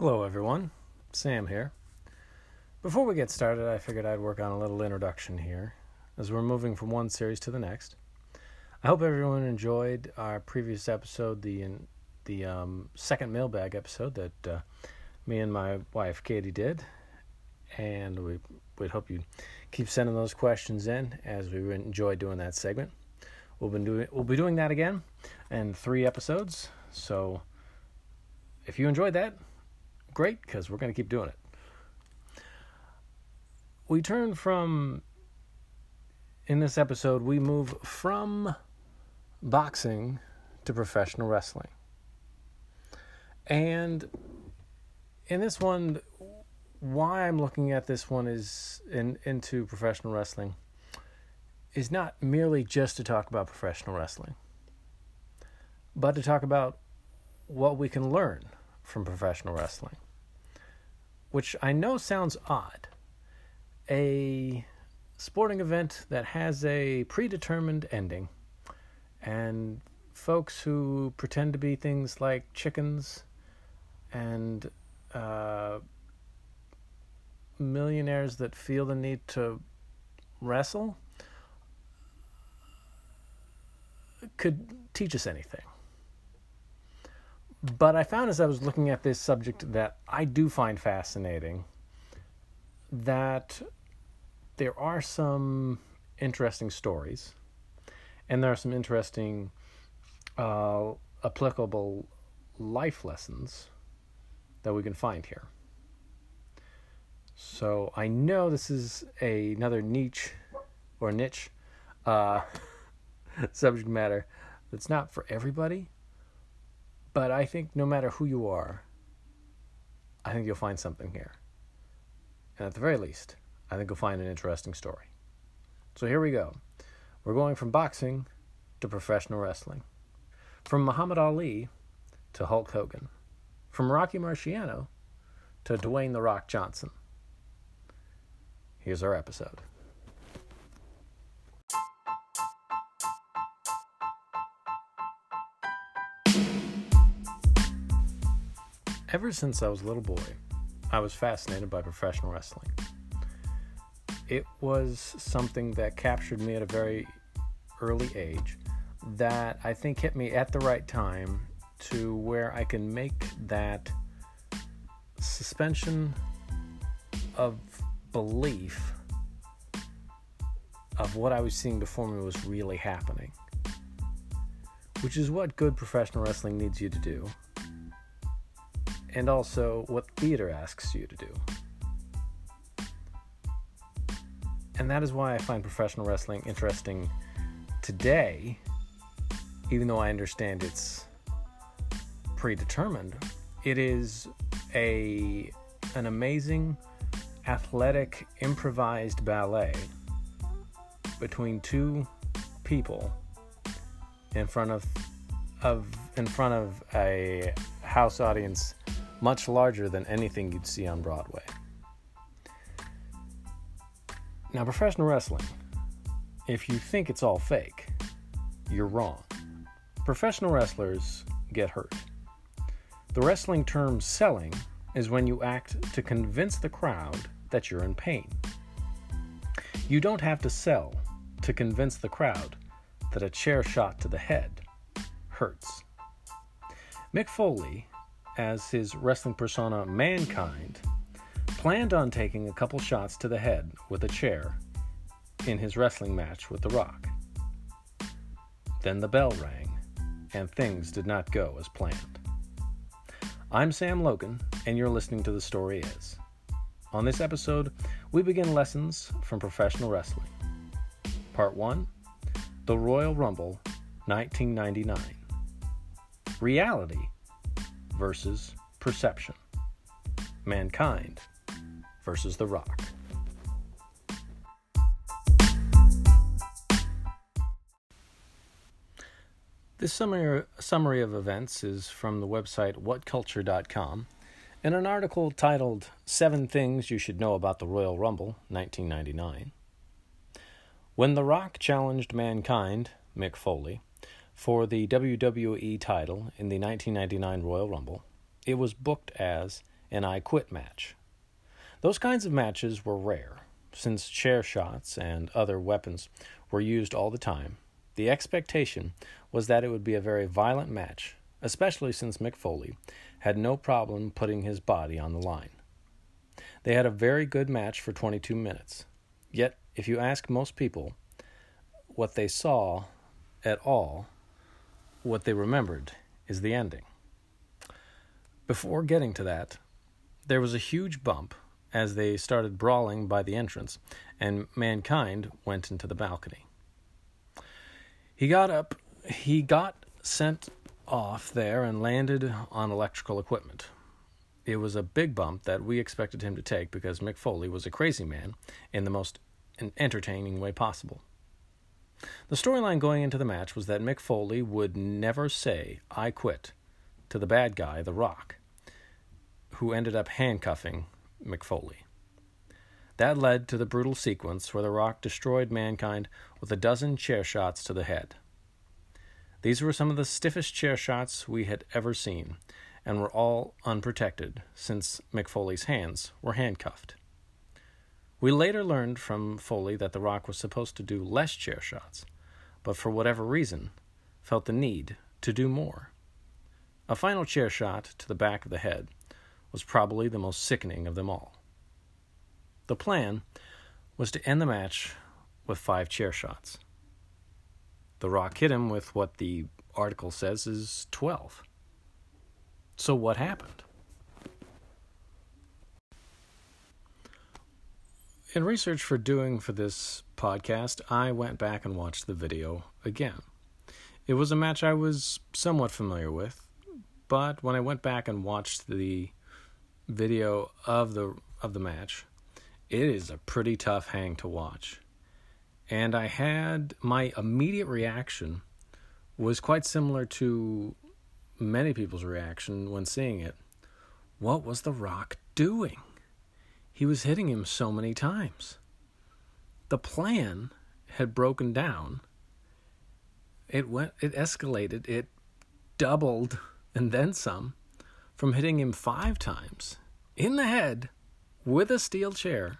Hello, everyone. Sam here. Before we get started, I figured I'd work on a little introduction here as we're moving from one series to the next. I hope everyone enjoyed our previous episode, the the um, second mailbag episode that uh, me and my wife Katie did, and we would hope you keep sending those questions in as we enjoy doing that segment. We'll be doing we'll be doing that again in three episodes. So if you enjoyed that, great because we're going to keep doing it. We turn from in this episode we move from boxing to professional wrestling. And in this one why I'm looking at this one is in into professional wrestling is not merely just to talk about professional wrestling, but to talk about what we can learn from professional wrestling. Which I know sounds odd. A sporting event that has a predetermined ending, and folks who pretend to be things like chickens and uh, millionaires that feel the need to wrestle could teach us anything. But I found as I was looking at this subject that I do find fascinating that there are some interesting stories and there are some interesting uh, applicable life lessons that we can find here. So I know this is a, another niche or niche uh, subject matter that's not for everybody, but I think no matter who you are, I think you'll find something here. And at the very least, I think you'll find an interesting story. So here we go. We're going from boxing to professional wrestling, from Muhammad Ali to Hulk Hogan, from Rocky Marciano to Dwayne The Rock Johnson. Here's our episode. Ever since I was a little boy, I was fascinated by professional wrestling. It was something that captured me at a very early age that I think hit me at the right time to where I can make that suspension of belief of what I was seeing before me was really happening. Which is what good professional wrestling needs you to do and also what theater asks you to do. And that is why I find professional wrestling interesting today, even though I understand it's predetermined. It is a an amazing athletic improvised ballet between two people in front of of in front of a house audience much larger than anything you'd see on Broadway. Now, professional wrestling, if you think it's all fake, you're wrong. Professional wrestlers get hurt. The wrestling term selling is when you act to convince the crowd that you're in pain. You don't have to sell to convince the crowd that a chair shot to the head hurts. Mick Foley as his wrestling persona Mankind, planned on taking a couple shots to the head with a chair in his wrestling match with The Rock. Then the bell rang, and things did not go as planned. I'm Sam Logan, and you're listening to The Story Is. On this episode, we begin lessons from professional wrestling. Part 1 The Royal Rumble, 1999. Reality versus perception. Mankind versus The Rock. This summary, summary of events is from the website whatculture.com in an article titled Seven Things You Should Know About the Royal Rumble, 1999. When The Rock challenged Mankind, Mick Foley, for the WWE title in the 1999 Royal Rumble, it was booked as an I quit match. Those kinds of matches were rare, since chair shots and other weapons were used all the time. The expectation was that it would be a very violent match, especially since Mick Foley had no problem putting his body on the line. They had a very good match for 22 minutes. Yet, if you ask most people what they saw at all, what they remembered is the ending. Before getting to that, there was a huge bump as they started brawling by the entrance, and Mankind went into the balcony. He got up, he got sent off there and landed on electrical equipment. It was a big bump that we expected him to take because Mick Foley was a crazy man in the most entertaining way possible. The storyline going into the match was that Mick Foley would never say, I quit, to the bad guy, The Rock, who ended up handcuffing Mick Foley. That led to the brutal sequence where The Rock destroyed mankind with a dozen chair shots to the head. These were some of the stiffest chair shots we had ever seen, and were all unprotected, since Mick Foley's hands were handcuffed. We later learned from Foley that The Rock was supposed to do less chair shots, but for whatever reason, felt the need to do more. A final chair shot to the back of the head was probably the most sickening of them all. The plan was to end the match with five chair shots. The Rock hit him with what the article says is 12. So, what happened? In research for doing for this podcast, I went back and watched the video again. It was a match I was somewhat familiar with, but when I went back and watched the video of the of the match, it is a pretty tough hang to watch. And I had my immediate reaction was quite similar to many people's reaction when seeing it. What was The Rock doing? He was hitting him so many times. The plan had broken down. It went it escalated, it doubled and then some from hitting him 5 times in the head with a steel chair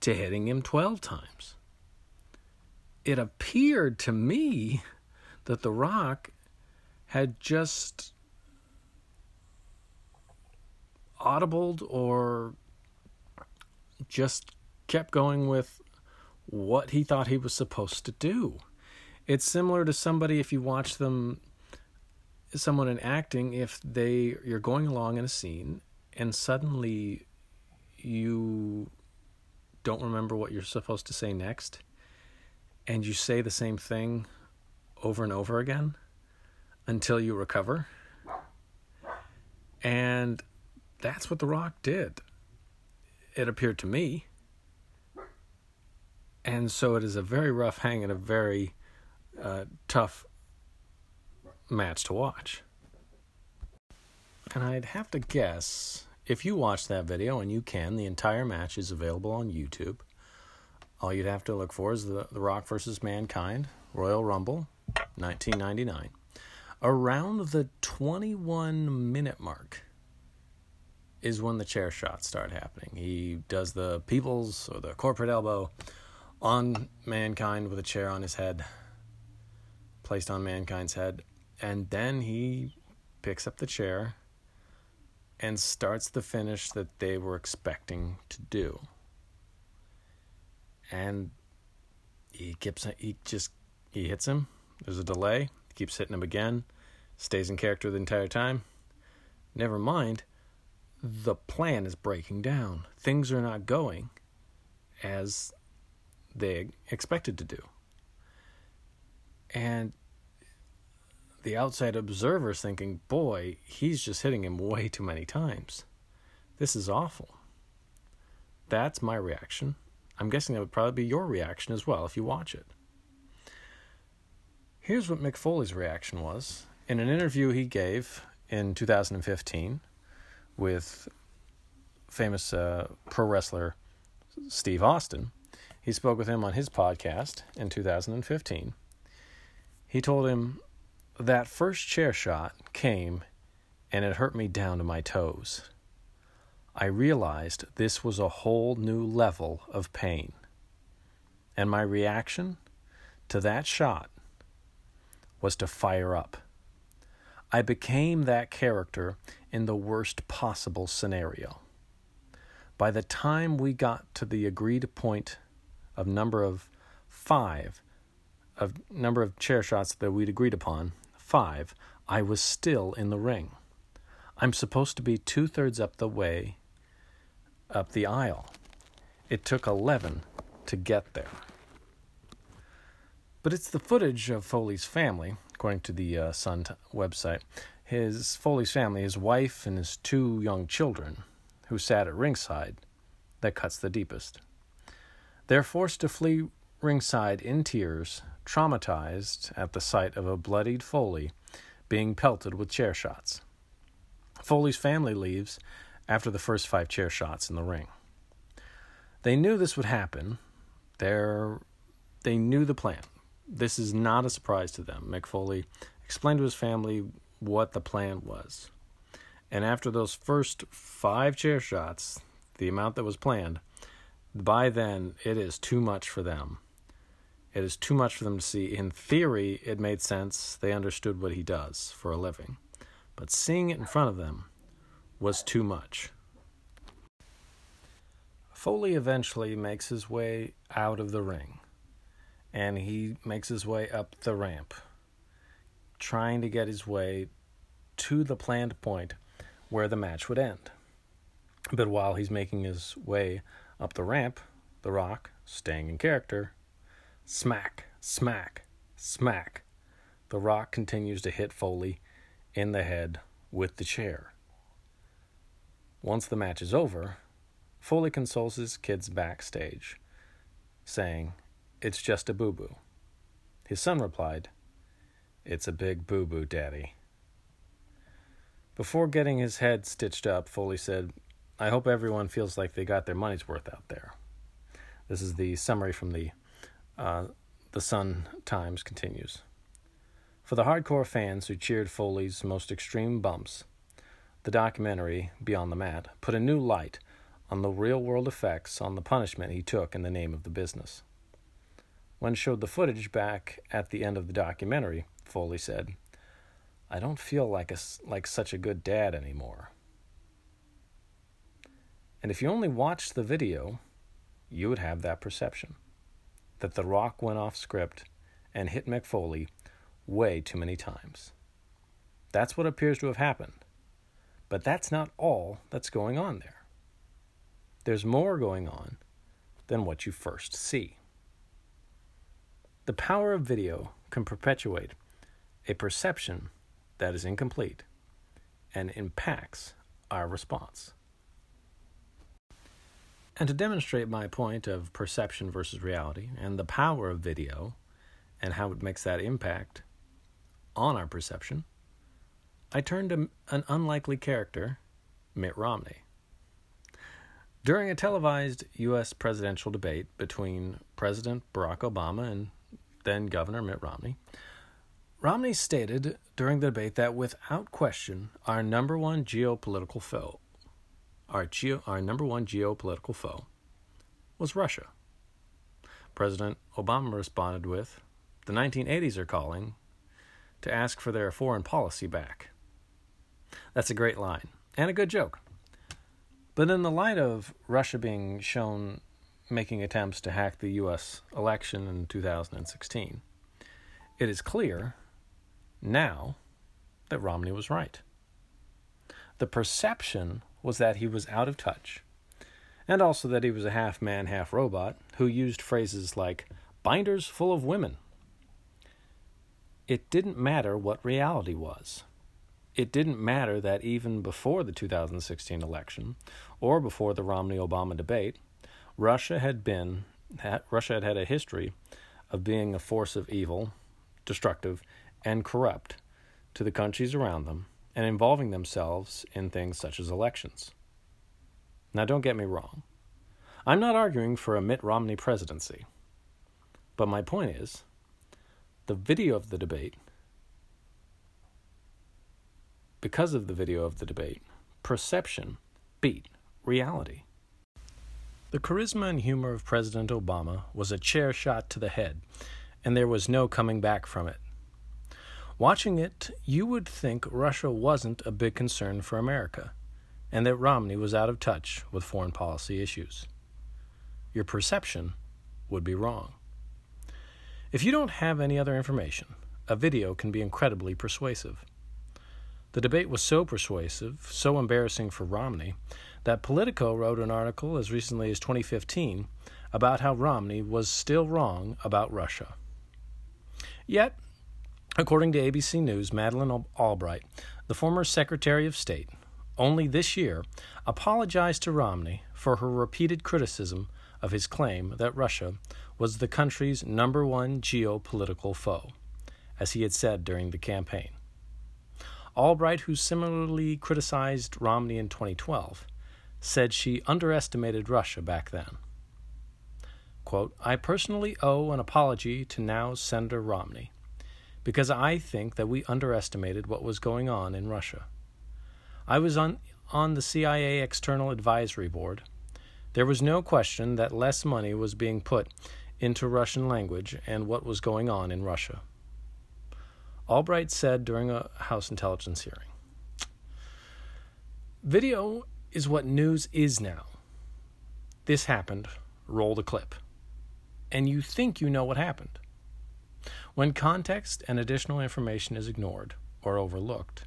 to hitting him 12 times. It appeared to me that The Rock had just audibled or just kept going with what he thought he was supposed to do. It's similar to somebody if you watch them someone in acting if they you're going along in a scene and suddenly you don't remember what you're supposed to say next and you say the same thing over and over again until you recover. And that's what The Rock did. It appeared to me. And so it is a very rough hang and a very uh, tough match to watch. And I'd have to guess if you watch that video, and you can, the entire match is available on YouTube. All you'd have to look for is the, the Rock versus Mankind Royal Rumble 1999. Around the 21 minute mark is when the chair shots start happening. He does the people's or the corporate elbow on Mankind with a chair on his head, placed on Mankind's head, and then he picks up the chair and starts the finish that they were expecting to do. And he keeps he just he hits him. There's a delay. Keeps hitting him again. Stays in character the entire time. Never mind, the plan is breaking down. Things are not going as they expected to do. And the outside observer's thinking, boy, he's just hitting him way too many times. This is awful. That's my reaction. I'm guessing that would probably be your reaction as well if you watch it. Here's what Mick Foley's reaction was. In an interview he gave in 2015 with famous uh, pro wrestler Steve Austin, he spoke with him on his podcast in 2015. He told him, that first chair shot came and it hurt me down to my toes. I realized this was a whole new level of pain. And my reaction to that shot was to fire up. I became that character in the worst possible scenario. By the time we got to the agreed point of number of five, of number of chair shots that we'd agreed upon, five, I was still in the ring. I'm supposed to be two thirds up the way up the aisle. It took 11 to get there. But it's the footage of Foley's family, according to the uh, Sun t- website. His Foley's family, his wife and his two young children, who sat at ringside, that cuts the deepest. They're forced to flee ringside in tears, traumatized at the sight of a bloodied Foley being pelted with chair shots. Foley's family leaves after the first five chair shots in the ring. They knew this would happen. They're, they knew the plan. This is not a surprise to them. Mick Foley explained to his family what the plan was. And after those first five chair shots, the amount that was planned, by then it is too much for them. It is too much for them to see. In theory, it made sense. They understood what he does for a living. But seeing it in front of them was too much. Foley eventually makes his way out of the ring and he makes his way up the ramp, trying to get his way to the planned point where the match would end. But while he's making his way up the ramp, The Rock, staying in character, smack, smack, smack, The Rock continues to hit Foley in the head with the chair. Once the match is over, Foley consoles his kids backstage, saying, It's just a boo boo. His son replied, It's a big boo boo, Daddy. Before getting his head stitched up, Foley said, I hope everyone feels like they got their money's worth out there. This is the summary from the uh, the Sun Times continues. For the hardcore fans who cheered Foley's most extreme bumps, the documentary, Beyond the Mat, put a new light on the real world effects on the punishment he took in the name of the business. When showed the footage back at the end of the documentary, Foley said, I don't feel like, a, like such a good dad anymore. And if you only watched the video, you would have that perception that The Rock went off script and hit Mick Foley way too many times. That's what appears to have happened. But that's not all that's going on there. There's more going on than what you first see. The power of video can perpetuate a perception that is incomplete and impacts our response. And to demonstrate my point of perception versus reality and the power of video and how it makes that impact on our perception, I turned to an unlikely character, Mitt Romney. During a televised U.S. presidential debate between President Barack Obama and then Governor Mitt Romney, Romney stated during the debate that without question, our number one geopolitical foe, our, geo, our number one geopolitical foe, was Russia. President Obama responded with, The 1980s are calling to ask for their foreign policy back. That's a great line and a good joke. But in the light of Russia being shown making attempts to hack the U.S. election in 2016, it is clear now that Romney was right. The perception was that he was out of touch, and also that he was a half man, half robot who used phrases like binders full of women. It didn't matter what reality was it didn't matter that even before the 2016 election or before the Romney Obama debate, Russia had been Russia had had a history of being a force of evil, destructive, and corrupt to the countries around them and involving themselves in things such as elections. Now don't get me wrong. I'm not arguing for a Mitt Romney presidency. But my point is, the video of the debate because of the video of the debate, perception beat reality. The charisma and humor of President Obama was a chair shot to the head, and there was no coming back from it. Watching it, you would think Russia wasn't a big concern for America, and that Romney was out of touch with foreign policy issues. Your perception would be wrong. If you don't have any other information, a video can be incredibly persuasive. The debate was so persuasive, so embarrassing for Romney, that Politico wrote an article as recently as 2015 about how Romney was still wrong about Russia. Yet, according to ABC News, Madeleine Albright, the former Secretary of State, only this year apologized to Romney for her repeated criticism of his claim that Russia was the country's number one geopolitical foe, as he had said during the campaign. Albright, who similarly criticized Romney in 2012, said she underestimated Russia back then. Quote, I personally owe an apology to now Senator Romney because I think that we underestimated what was going on in Russia. I was on, on the CIA External Advisory Board. There was no question that less money was being put into Russian language and what was going on in Russia. Albright said during a House intelligence hearing Video is what news is now. This happened, roll the clip. And you think you know what happened. When context and additional information is ignored or overlooked,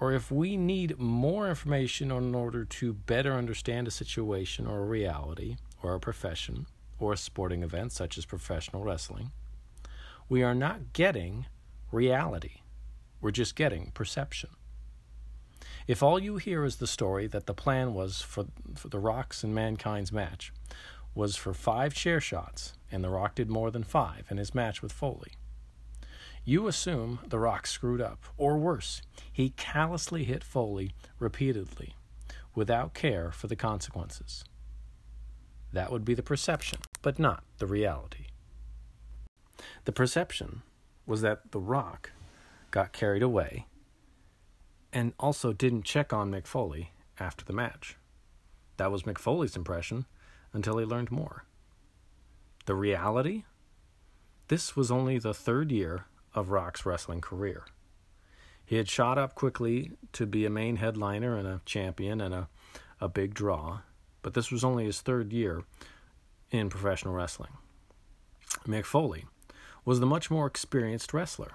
or if we need more information in order to better understand a situation or a reality or a profession or a sporting event such as professional wrestling, we are not getting reality. We're just getting perception. If all you hear is the story that the plan was for, for The Rock's and Mankind's match was for five chair shots, and The Rock did more than five in his match with Foley, you assume The Rock screwed up, or worse, he callously hit Foley repeatedly without care for the consequences. That would be the perception, but not the reality. The perception was that The Rock got carried away and also didn't check on Mick Foley after the match. That was Mick Foley's impression until he learned more. The reality? This was only the third year of Rock's wrestling career. He had shot up quickly to be a main headliner and a champion and a, a big draw, but this was only his third year in professional wrestling. Mick Foley was the much more experienced wrestler,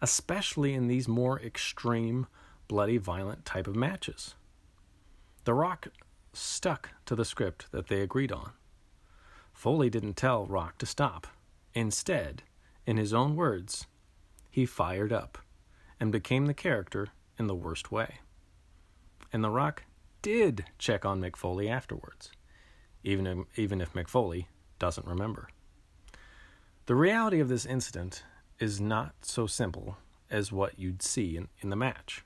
especially in these more extreme bloody, violent type of matches. The Rock stuck to the script that they agreed on. Foley didn't tell Rock to stop. Instead, in his own words, he fired up and became the character in the worst way. And The Rock did check on Mick Foley afterwards, even if, even if Mick Foley doesn't remember. The reality of this incident is not so simple as what you'd see in, in the match.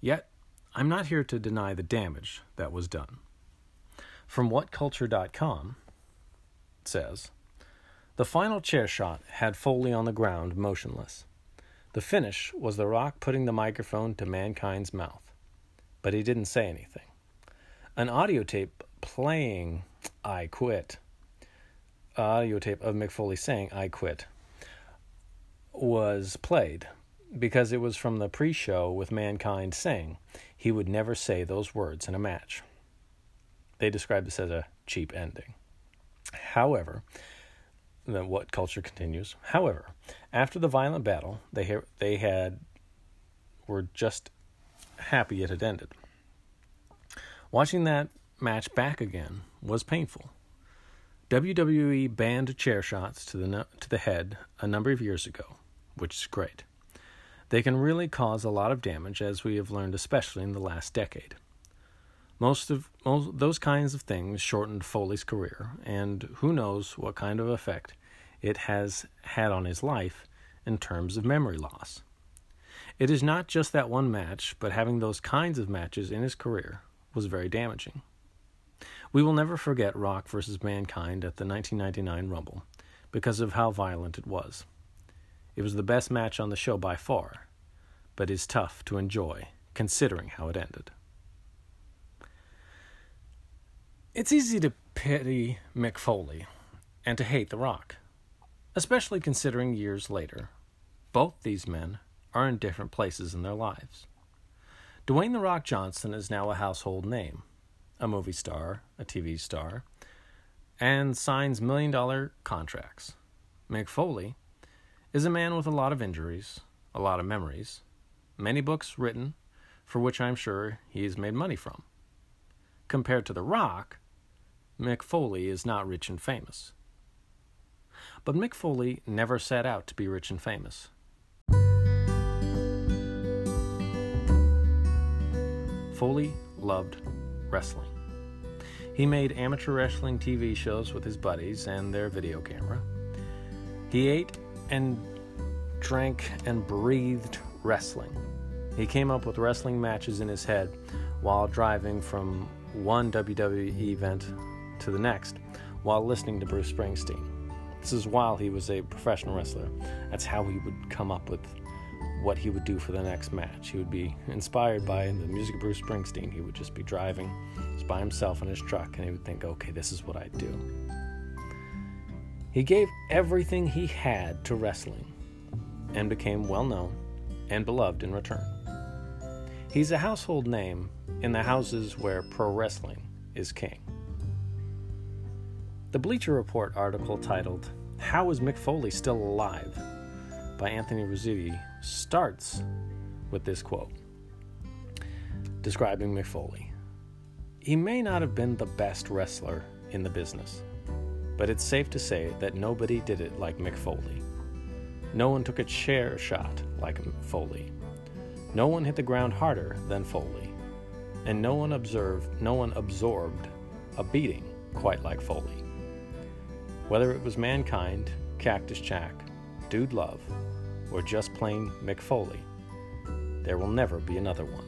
Yet, I'm not here to deny the damage that was done. From WhatCulture.com says, the final chair shot had Foley on the ground, motionless. The finish was The Rock putting the microphone to Mankind's mouth, but he didn't say anything. An audio tape playing I Quit, audio tape of Mick Foley saying I Quit, was played, because it was from the pre show with Mankind saying he would never say those words in a match. They describe this as a cheap ending. However, then what culture continues. However, after the violent battle, they ha- they had were just happy it had ended. Watching that match back again was painful. WWE banned chair shots to the no- to the head a number of years ago, which is great. They can really cause a lot of damage, as we have learned, especially in the last decade. Most of most, those kinds of things shortened Foley's career, and who knows what kind of effect it has had on his life in terms of memory loss. It is not just that one match, but having those kinds of matches in his career was very damaging. We will never forget Rock versus Mankind at the 1999 Rumble because of how violent it was. It was the best match on the show by far, but is tough to enjoy considering how it ended. It's easy to pity Mick Foley and to hate The Rock, especially considering years later, both these men are in different places in their lives. Dwayne The Rock Johnson is now a household name, a movie star, a TV star, and signs million dollar contracts. Mick Foley is a man with a lot of injuries, a lot of memories, many books written, for which I'm sure he has made money from. Compared to The Rock, Mick Foley is not rich and famous. But Mick Foley never set out to be rich and famous. Foley loved wrestling. He made amateur wrestling TV shows with his buddies and their video camera. He ate and drank and breathed wrestling. He came up with wrestling matches in his head while driving from one WWE event to the next while listening to Bruce Springsteen. This is while he was a professional wrestler. That's how he would come up with what he would do for the next match. He would be inspired by the music of Bruce Springsteen. He would just be driving just by himself in his truck and he would think, okay, this is what I do. He gave everything he had to wrestling and became well known and beloved in return. He's a household name in the houses where pro wrestling is king. The Bleacher Report article titled, How is Mick Foley Still Alive? by Anthony Rizzuti starts with this quote describing Mick Foley. He may not have been the best wrestler in the business, but it's safe to say that nobody did it like Mick Foley. No one took a chair shot like Foley. No one hit the ground harder than Foley. And no one observed no one absorbed a beating quite like Foley. Whether it was Mankind, Cactus Jack, Dude Love, or just plain Mick Foley, there will never be another one.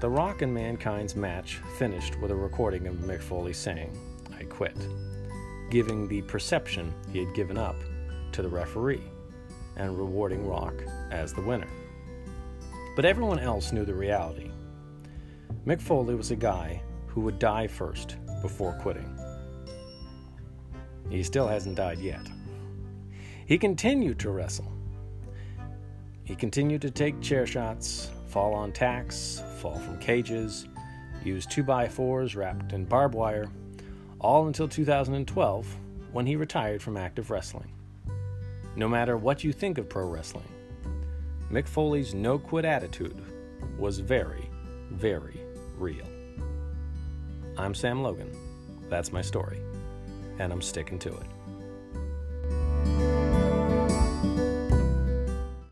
The Rock and Mankind's match finished with a recording of Mick Foley saying, quit, giving the perception he had given up to the referee and rewarding Rock as the winner. But everyone else knew the reality. Mick Foley was a guy who would die first before quitting. He still hasn't died yet. He continued to wrestle. He continued to take chair shots, fall on tacks, fall from cages, use 2x4s wrapped in barbed wire, all until 2012 when he retired from active wrestling. No matter what you think of pro wrestling, Mick Foley's no quit attitude was very, very real. I'm Sam Logan. That's my story and I'm sticking to it.